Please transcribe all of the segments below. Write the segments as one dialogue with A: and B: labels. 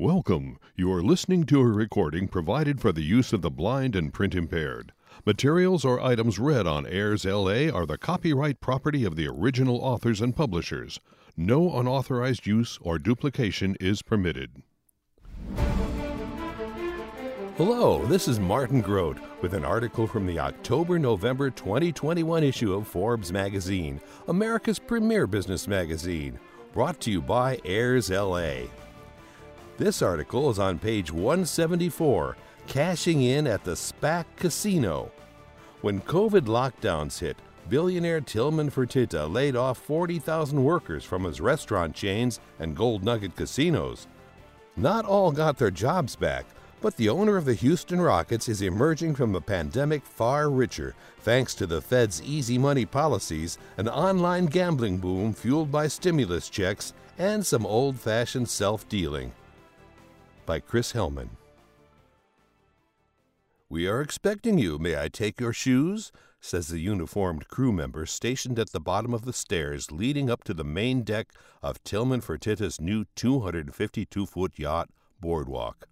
A: Welcome. You are listening to a recording provided for the use of the blind and print impaired. Materials or items read on Airs LA are the copyright property of the original authors and publishers. No unauthorized use or duplication is permitted.
B: Hello, this is Martin Grodt with an article from the October November 2021 issue of Forbes magazine, America's premier business magazine, brought to you by Airs LA. This article is on page 174 Cashing In at the SPAC Casino. When COVID lockdowns hit, billionaire Tilman Fertitta laid off 40,000 workers from his restaurant chains and gold nugget casinos. Not all got their jobs back, but the owner of the Houston Rockets is emerging from the pandemic far richer thanks to the Fed's easy money policies, an online gambling boom fueled by stimulus checks, and some old fashioned self dealing by Chris Hellman. We are expecting you. May I take your shoes? says the uniformed crew member stationed at the bottom of the stairs leading up to the main deck of Tilman Fertitta's new 252 foot yacht, Boardwalk.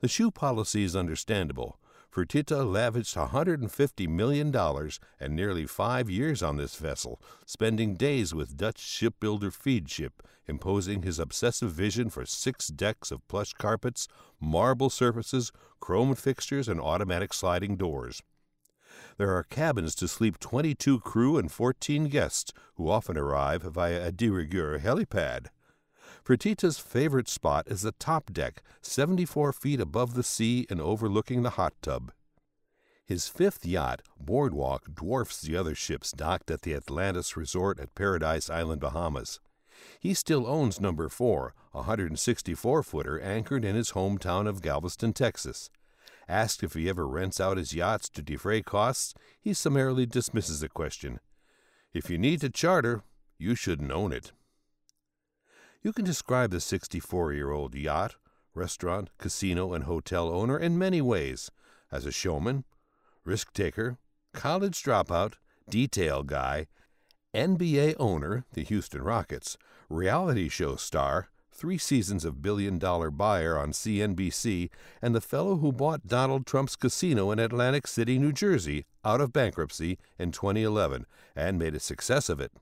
B: The shoe policy is understandable. Fertitta lavished $150 million and nearly five years on this vessel, spending days with Dutch shipbuilder Feadship, imposing his obsessive vision for six decks of plush carpets, marble surfaces, chrome fixtures, and automatic sliding doors. There are cabins to sleep 22 crew and 14 guests, who often arrive via a de rigueur helipad. Fertitta's favorite spot is the top deck, 74 feet above the sea and overlooking the hot tub. His fifth yacht, Boardwalk, dwarfs the other ships docked at the Atlantis Resort at Paradise Island, Bahamas. He still owns number 4, a 164 footer anchored in his hometown of Galveston, Texas. Asked if he ever rents out his yachts to defray costs, he summarily dismisses the question. If you need to charter, you shouldn't own it. You can describe the 64 year old yacht, restaurant, casino, and hotel owner in many ways as a showman, risk taker, college dropout, detail guy, NBA owner, the Houston Rockets, reality show star, three seasons of billion dollar buyer on CNBC, and the fellow who bought Donald Trump's casino in Atlantic City, New Jersey, out of bankruptcy in 2011 and made a success of it.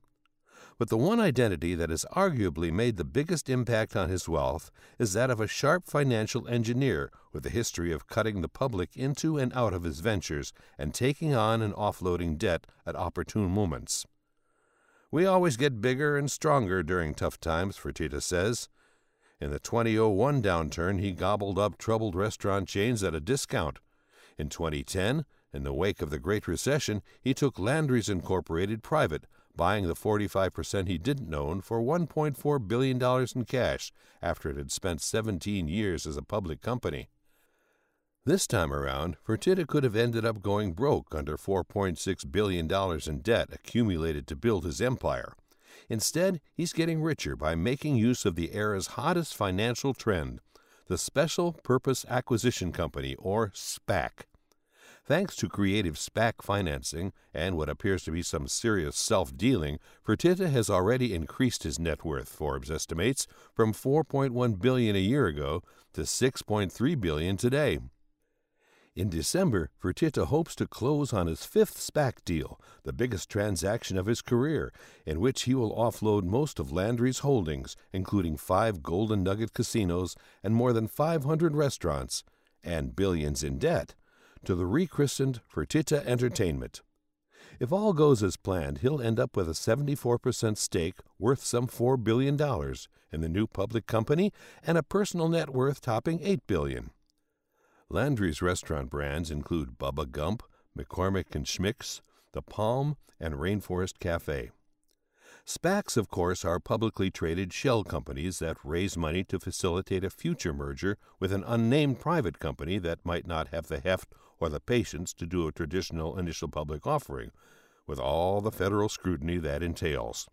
B: But the one identity that has arguably made the biggest impact on his wealth is that of a sharp financial engineer with a history of cutting the public into and out of his ventures and taking on and offloading debt at opportune moments. We always get bigger and stronger during tough times, Fertitta says. In the 2001 downturn, he gobbled up troubled restaurant chains at a discount. In 2010, in the wake of the Great Recession, he took Landry's Incorporated private, buying the 45% he didn't own for $1.4 billion in cash after it had spent 17 years as a public company. This time around, Fertitta could have ended up going broke under $4.6 billion in debt accumulated to build his empire. Instead, he's getting richer by making use of the era's hottest financial trend, the Special Purpose Acquisition Company, or SPAC. Thanks to creative SPAC financing and what appears to be some serious self dealing, Fertitta has already increased his net worth, Forbes estimates, from 4.1 billion a year ago to 6.3 billion today. In December, Fertitta hopes to close on his fifth SPAC deal, the biggest transaction of his career, in which he will offload most of Landry's holdings, including five Golden Nugget casinos and more than 500 restaurants, and billions in debt to the rechristened Fertitta Entertainment. If all goes as planned, he'll end up with a 74% stake worth some $4 billion in the new public company and a personal net worth topping 8 billion. Landry's restaurant brands include Bubba Gump, McCormick and Schmick's, The Palm, and Rainforest Cafe. SPACs, of course, are publicly traded shell companies that raise money to facilitate a future merger with an unnamed private company that might not have the heft or the patience to do a traditional initial public offering, with all the federal scrutiny that entails.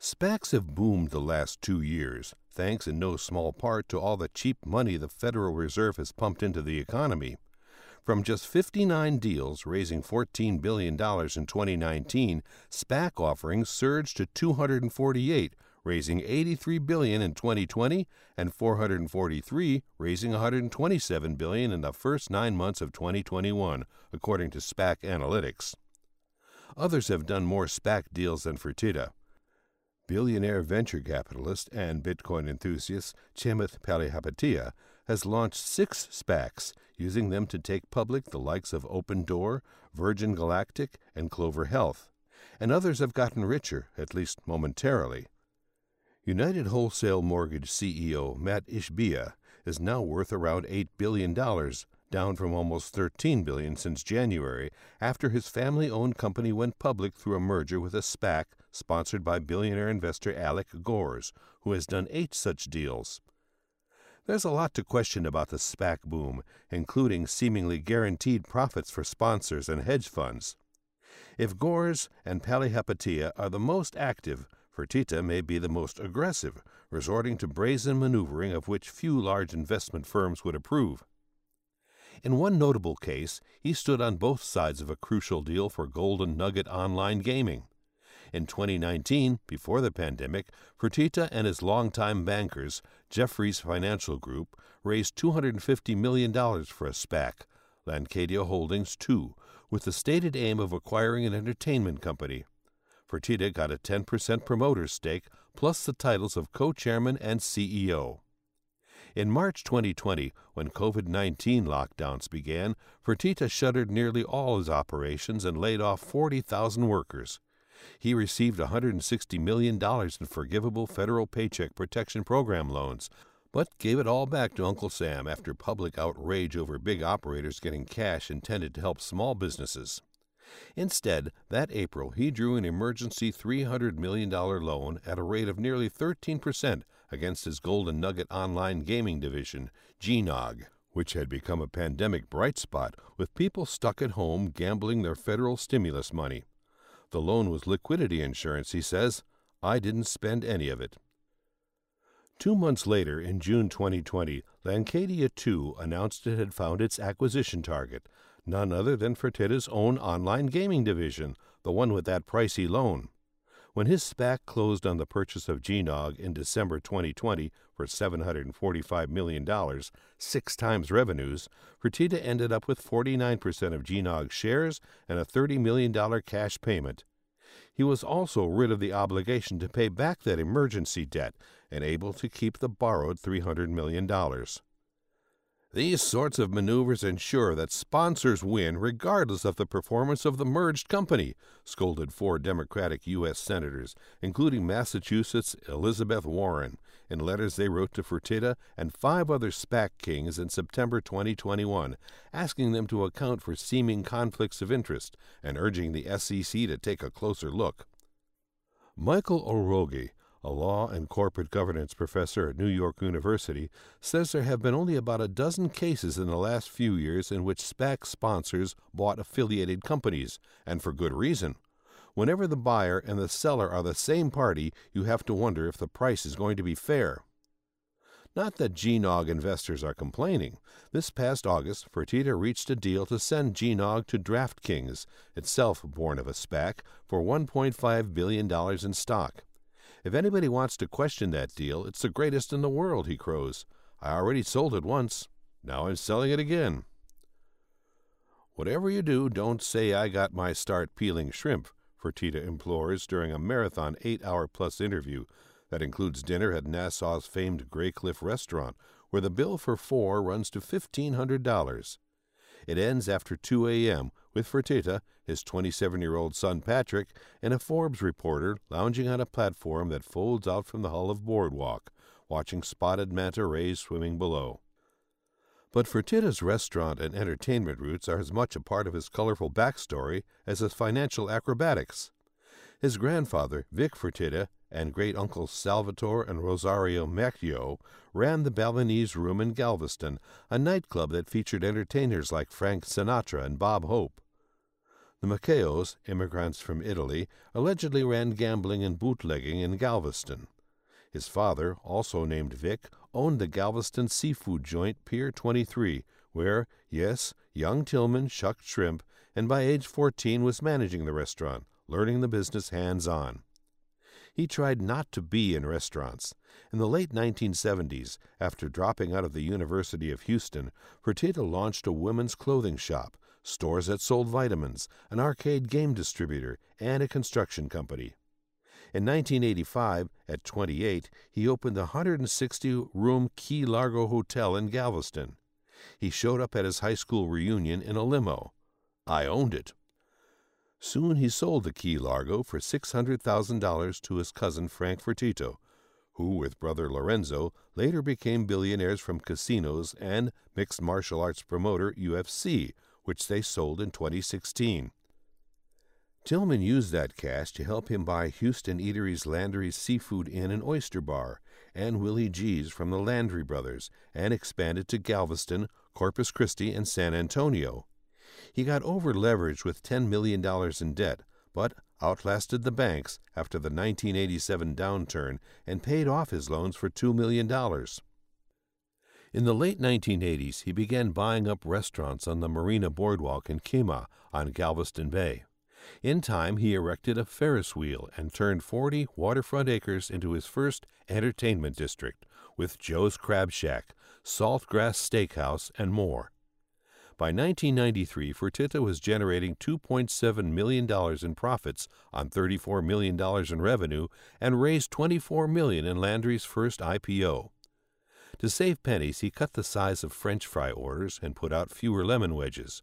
B: SPACs have boomed the last two years, thanks in no small part to all the cheap money the Federal Reserve has pumped into the economy. From just 59 deals raising $14 billion in 2019, SPAC offerings surged to 248, raising 83 billion in 2020 and 443 raising 127 billion in the first 9 months of 2021, according to SPAC Analytics. Others have done more SPAC deals than Fertitta. Billionaire venture capitalist and Bitcoin enthusiast Chamath Palihapitiya has launched six SPACs, using them to take public the likes of Opendoor, Virgin Galactic, and Clover Health. And others have gotten richer, at least momentarily. United Wholesale Mortgage CEO Matt Ishbia is now worth around $8 billion, down from almost 13 billion since January, after his family-owned company went public through a merger with a SPAC sponsored by billionaire investor Alec Gores, who has done eight such deals. There's a lot to question about the SPAC boom, including seemingly guaranteed profits for sponsors and hedge funds. If Gores and Palihapitiya are the most active, Fertitta may be the most aggressive, resorting to brazen maneuvering of which few large investment firms would approve. In one notable case, he stood on both sides of a crucial deal for Golden Nugget Online Gaming. In 2019, before the pandemic, Fertitta and his longtime bankers, Jefferies Financial Group, raised $250 million for a SPAC, Landcadia Holdings II, with the stated aim of acquiring an entertainment company. Fertitta got a 10% promoter stake plus the titles of co chairman and CEO. In March 2020, when COVID 19 lockdowns began, Fertitta shuttered nearly all his operations and laid off 40,000 workers. He received $160 million in forgivable federal Paycheck Protection Program loans, but gave it all back to Uncle Sam after public outrage over big operators getting cash intended to help small businesses. Instead, that April, he drew an emergency $300 million loan at a rate of nearly 13% against his Golden Nugget online gaming division, GNOG, which had become a pandemic bright spot with people stuck at home gambling their federal stimulus money. The loan was liquidity insurance, he says. I didn't spend any of it. Two months later, in June 2020, Landcadia 2 announced it had found its acquisition target, none other than Fertitta's own online gaming division, the one with that pricey loan. When his SPAC closed on the purchase of GNOG in December 2020 for $745 million, six times revenues, Fertitta ended up with 49% of GNOG shares and a $30 million cash payment. He was also rid of the obligation to pay back that emergency debt and able to keep the borrowed $300 million. These sorts of maneuvers ensure that sponsors win regardless of the performance of the merged company, scolded four Democratic U.S. senators, including Massachusetts' Elizabeth Warren, in letters they wrote to Fertitta and five other SPAC kings in September 2021, asking them to account for seeming conflicts of interest and urging the SEC to take a closer look. Michael Ohlrogge, a law and corporate governance professor at New York University, says there have been only about a dozen cases in the last few years in which SPAC sponsors bought affiliated companies, and for good reason. Whenever the buyer and the seller are the same party, you have to wonder if the price is going to be fair. Not that GNOG investors are complaining. This past August, Fertitta reached a deal to send GNOG to DraftKings, itself born of a SPAC, for $1.5 billion in stock. If anybody wants to question that deal, it's the greatest in the world, he crows. I already sold it once. Now I'm selling it again. Whatever you do, don't say I got my start peeling shrimp, Fertitta implores during a marathon eight hour plus interview that includes dinner at Nassau's famed Graycliff restaurant, where the bill for four runs to $1,500. It ends after 2 a.m. with Fertitta, his 27 year old son Patrick, and a Forbes reporter lounging on a platform that folds out from the hull of Boardwalk, watching spotted manta rays swimming below. But Fertitta's restaurant and entertainment roots are as much a part of his colorful backstory as his financial acrobatics. His grandfather, Vic Fertitta, and great uncles Salvatore and Rosario Maceo ran the Balinese Room in Galveston, a nightclub that featured entertainers like Frank Sinatra and Bob Hope. The Maceos, immigrants from Italy, allegedly ran gambling and bootlegging in Galveston. His father, also named Vic, owned the Galveston seafood joint Pier 23, where, yes, young Tilman shucked shrimp and by age 14 was managing the restaurant, learning the business hands on. He tried not to be in restaurants. In the late 1970s, after dropping out of the University of Houston, Fertitta launched a women's clothing shop, stores that sold vitamins, an arcade game distributor, and a construction company. In 1985, at 28, he opened the 160 room Key Largo Hotel in Galveston. He showed up at his high school reunion in a limo. I owned it. Soon he sold the Key Largo for $600,000 to his cousin Frank Fertitta, who, with brother Lorenzo, later became billionaires from casinos and mixed martial arts promoter UFC, which they sold in 2016. Tilman used that cash to help him buy Houston Eatery's Landry's Seafood Inn and Oyster Bar and Willie G's from the Landry brothers and expanded to Galveston, Corpus Christi, and San Antonio. He got over leveraged with $10 million in debt, but outlasted the banks after the 1987 downturn and paid off his loans for $2 million. In the late 1980s, he began buying up restaurants on the Marina Boardwalk in Kemah on Galveston Bay. In time, he erected a Ferris wheel and turned 40 waterfront acres into his first entertainment district with Joe's Crab Shack, Saltgrass Steakhouse, and more. By 1993, Fertitta was generating $2.7 million in profits on $34 million in revenue and raised 24 million in Landry's first IPO. To save pennies, he cut the size of French fry orders and put out fewer lemon wedges.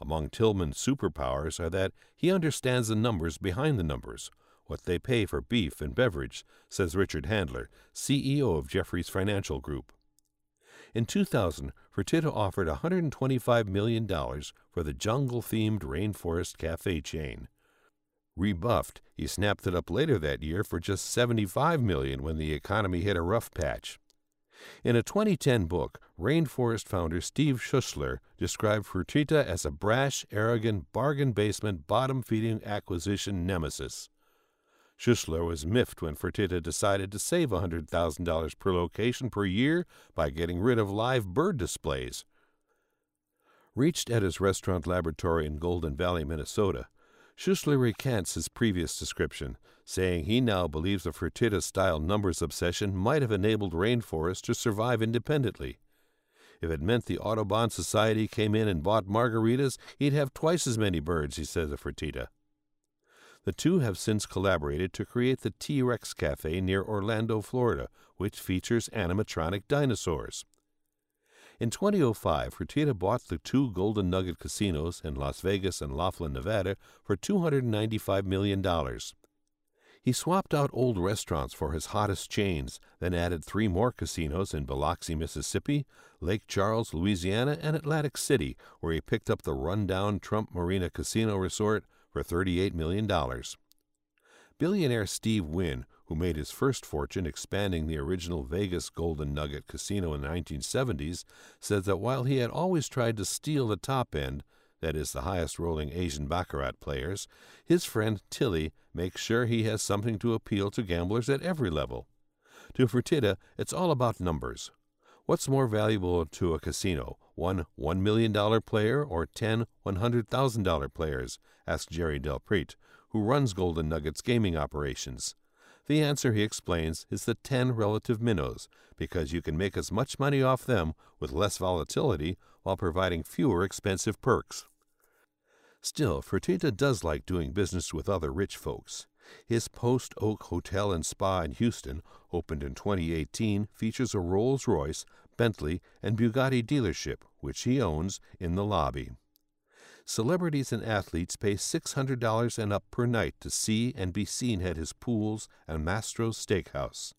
B: Among Tilman's superpowers are that he understands the numbers behind the numbers, what they pay for beef and beverage, says Richard Handler, CEO of Jefferies Financial Group. In 2000, Fertitta offered $125 million for the jungle themed Rainforest Cafe chain. Rebuffed, he snapped it up later that year for just 75 million when the economy hit a rough patch. In a 2010 book, Rainforest founder Steve Schussler described Fertitta as a brash, arrogant, bargain basement, bottom feeding acquisition nemesis. Schussler was miffed when Fertitta decided to save $100,000 per location per year by getting rid of live bird displays. Reached at his restaurant laboratory in Golden Valley, Minnesota, Schussler recants his previous description, saying he now believes the Fertitta style numbers obsession might have enabled Rainforest to survive independently. If it meant the Audubon Society came in and bought margaritas, he'd have twice as many birds, he says of Fertitta. The two have since collaborated to create the T Rex Cafe near Orlando, Florida, which features animatronic dinosaurs. In 2005, Fertitta bought the two Golden Nugget casinos in Las Vegas and Laughlin, Nevada for $295 million. He swapped out old restaurants for his hottest chains, then added three more casinos in Biloxi, Mississippi, Lake Charles, Louisiana, and Atlantic City, where he picked up the rundown Trump Marina Casino Resort for $38 million. Billionaire Steve Wynn, who made his first fortune expanding the original Vegas Golden Nugget Casino in the 1970s, says that while he had always tried to steal the top end, that is, the highest rolling Asian Baccarat players, his friend Tilly makes sure he has something to appeal to gamblers at every level. To Fertitta, it's all about numbers. What's more valuable to a casino, one $1 million player or 10 $100,000 players? asked Jerry Delprete, who runs Golden Nuggets gaming operations. The answer, he explains, is the 10 relative minnows, because you can make as much money off them with less volatility while providing fewer expensive perks. Still, Fertitta does like doing business with other rich folks. His Post Oak Hotel and Spa in Houston, opened in 2018, features a Rolls Royce, Bentley, and Bugatti dealership, which he owns, in the lobby. Celebrities and athletes pay $600 and up per night to see and be seen at his pools and Mastro's Steakhouse.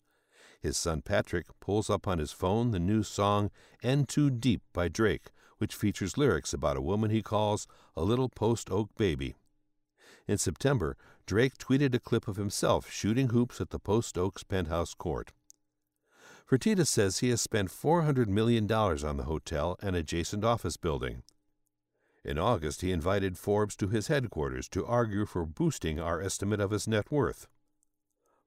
B: His son Patrick pulls up on his phone the new song "In Too Deep by Drake, which features lyrics about a woman he calls a little post oak baby. In September, Drake tweeted a clip of himself shooting hoops at the Post Oaks penthouse court. Fertitta says he has spent $400 million on the hotel and adjacent office building. In August, he invited Forbes to his headquarters to argue for boosting our estimate of his net worth.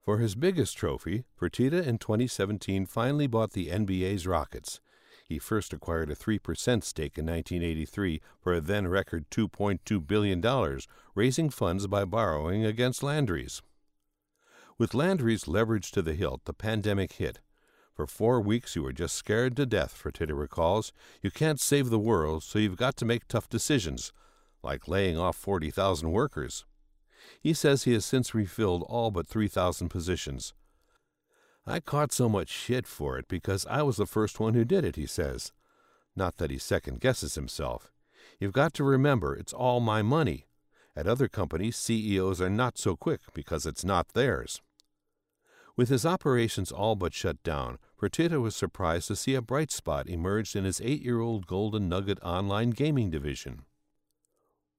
B: For his biggest trophy, Fertitta in 2017 finally bought the NBA's Rockets. He first acquired a 3% stake in 1983 for a then record $2.2 billion, raising funds by borrowing against Landry's. With Landry's leverage to the hilt, the pandemic hit. For four weeks, you were just scared to death, Fertitta recalls. You can't save the world, so you've got to make tough decisions, like laying off 40,000 workers. He says he has since refilled all but 3,000 positions. I caught so much shit for it because I was the first one who did it, he says. Not that he second guesses himself. You've got to remember it's all my money. At other companies, CEOs are not so quick because it's not theirs. With his operations all but shut down, Fertitta was surprised to see a bright spot emerge in his eight year old Golden Nugget online gaming division.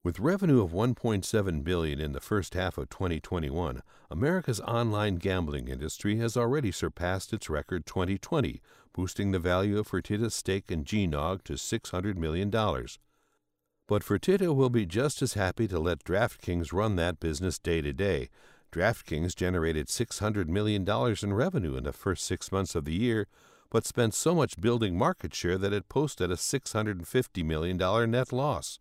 B: With revenue of 1.7 billion in the first half of 2021, America's online gambling industry has already surpassed its record 2020, boosting the value of Fertitta's stake in GNOG to $600 million. But Fertitta will be just as happy to let DraftKings run that business day to day, DraftKings generated $600 million in revenue in the first six months of the year, but spent so much building market share that it posted a $650 million net loss.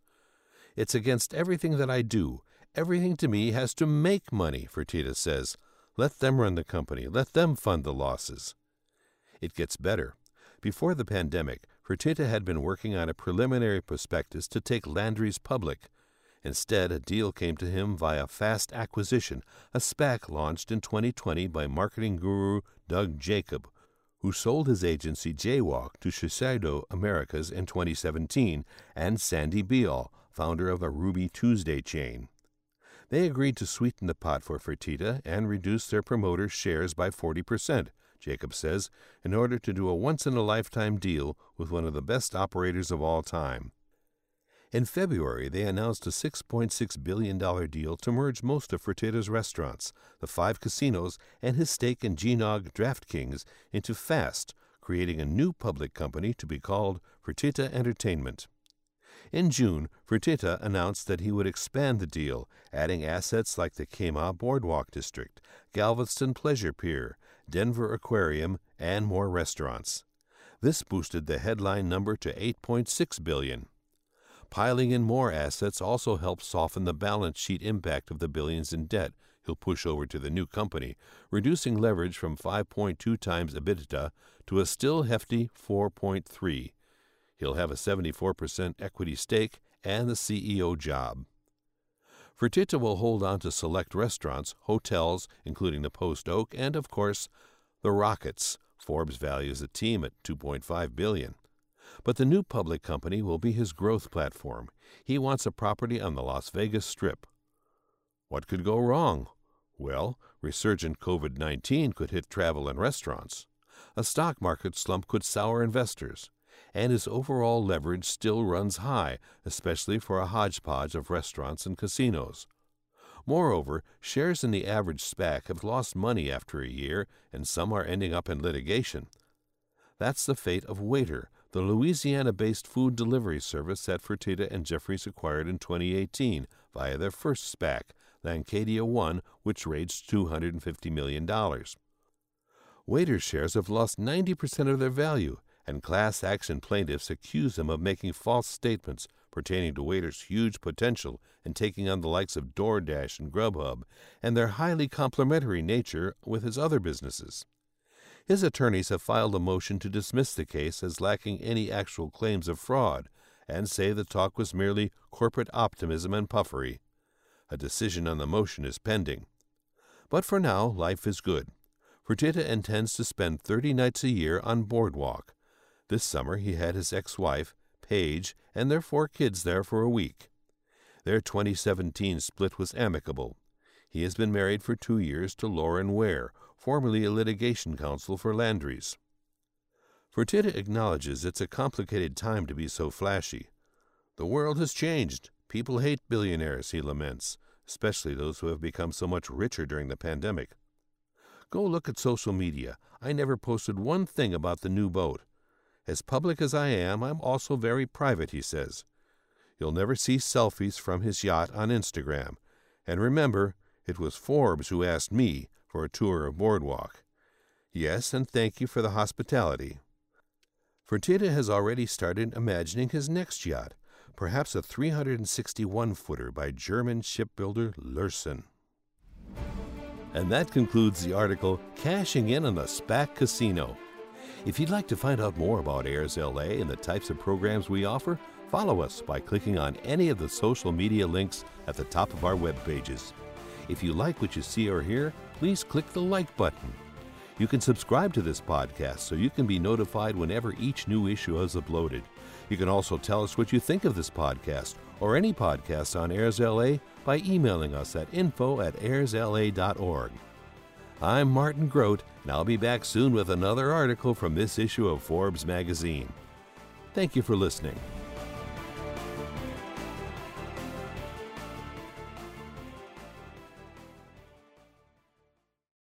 B: It's against everything that I do. Everything to me has to make money, Fertitta says. Let them run the company. Let them fund the losses. It gets better. Before the pandemic, Fertitta had been working on a preliminary prospectus to take Landry's public, Instead, a deal came to him via Fast Acquisition, a SPAC launched in 2020 by marketing guru Doug Jacob, who sold his agency Jaywalk to Shiseido Americas in 2017, and Sandy Beall, founder of a Ruby Tuesday chain. They agreed to sweeten the pot for Fertitta and reduce their promoter's shares by 40%, Jacob says, in order to do a once in a lifetime deal with one of the best operators of all time. In February, they announced a $6.6 billion deal to merge most of Fertitta's restaurants, the five casinos, and his stake in GNOG DraftKings into Fast, creating a new public company to be called Fertitta Entertainment. In June, Fertitta announced that he would expand the deal, adding assets like the Kemah Boardwalk District, Galveston Pleasure Pier, Denver Aquarium, and more restaurants. This boosted the headline number to 8.6 billion. Piling in more assets also helps soften the balance sheet impact of the billions in debt he'll push over to the new company, reducing leverage from 5.2 times EBITDA to a still hefty 4.3. He'll have a 74% equity stake and the CEO job. Fertitta will hold on to select restaurants, hotels, including the Post Oak, and of course, the Rockets. Forbes values the team at 2.5 billion. But the new public company will be his growth platform. He wants a property on the Las Vegas Strip. What could go wrong? Well, resurgent COVID 19 could hit travel and restaurants. A stock market slump could sour investors. And his overall leverage still runs high, especially for a hodgepodge of restaurants and casinos. Moreover, shares in the average SPAC have lost money after a year, and some are ending up in litigation. That's the fate of Waitr, the Louisiana based food delivery service that Fertitta and Jefferies acquired in 2018 via their first SPAC, Landcadia One, which raised $250 million. Waitr shares have lost 90% of their value, and class action plaintiffs accuse them of making false statements pertaining to Waitr's huge potential in taking on the likes of DoorDash and Grubhub, and their highly complementary nature with his other businesses. His attorneys have filed a motion to dismiss the case as lacking any actual claims of fraud and say the talk was merely corporate optimism and puffery. A decision on the motion is pending. But for now, life is good. Fertitta intends to spend 30 nights a year on Boardwalk. This summer he had his ex-wife, Paige, and their four kids there for a week. Their 2017 split was amicable. He has been married for two years to Lauren Ware, formerly a litigation counsel for Landry's. Fertitta acknowledges it's a complicated time to be so flashy. The world has changed. People hate billionaires, he laments, especially those who have become so much richer during the pandemic. Go look at social media. I never posted one thing about the new boat. As public as I am, I'm also very private, he says. You'll never see selfies from his yacht on Instagram. And remember, it was Forbes who asked me for a tour of Boardwalk. Yes, and thank you for the hospitality. Fertitta has already started imagining his next yacht, perhaps a 361 footer by German shipbuilder Lürssen. And that concludes the article Cashing In on the SPAC Casino. If you'd like to find out more about Airs LA and the types of programs we offer, follow us by clicking on any of the social media links at the top of our web pages. If you like what you see or hear, please click the like button. You can subscribe to this podcast so you can be notified whenever each new issue is uploaded. You can also tell us what you think of this podcast or any podcast on Airs LA by emailing us at info at airsla.org. I'm Martin Grodt, and I'll be back soon with another article from this issue of Forbes magazine. Thank you for listening.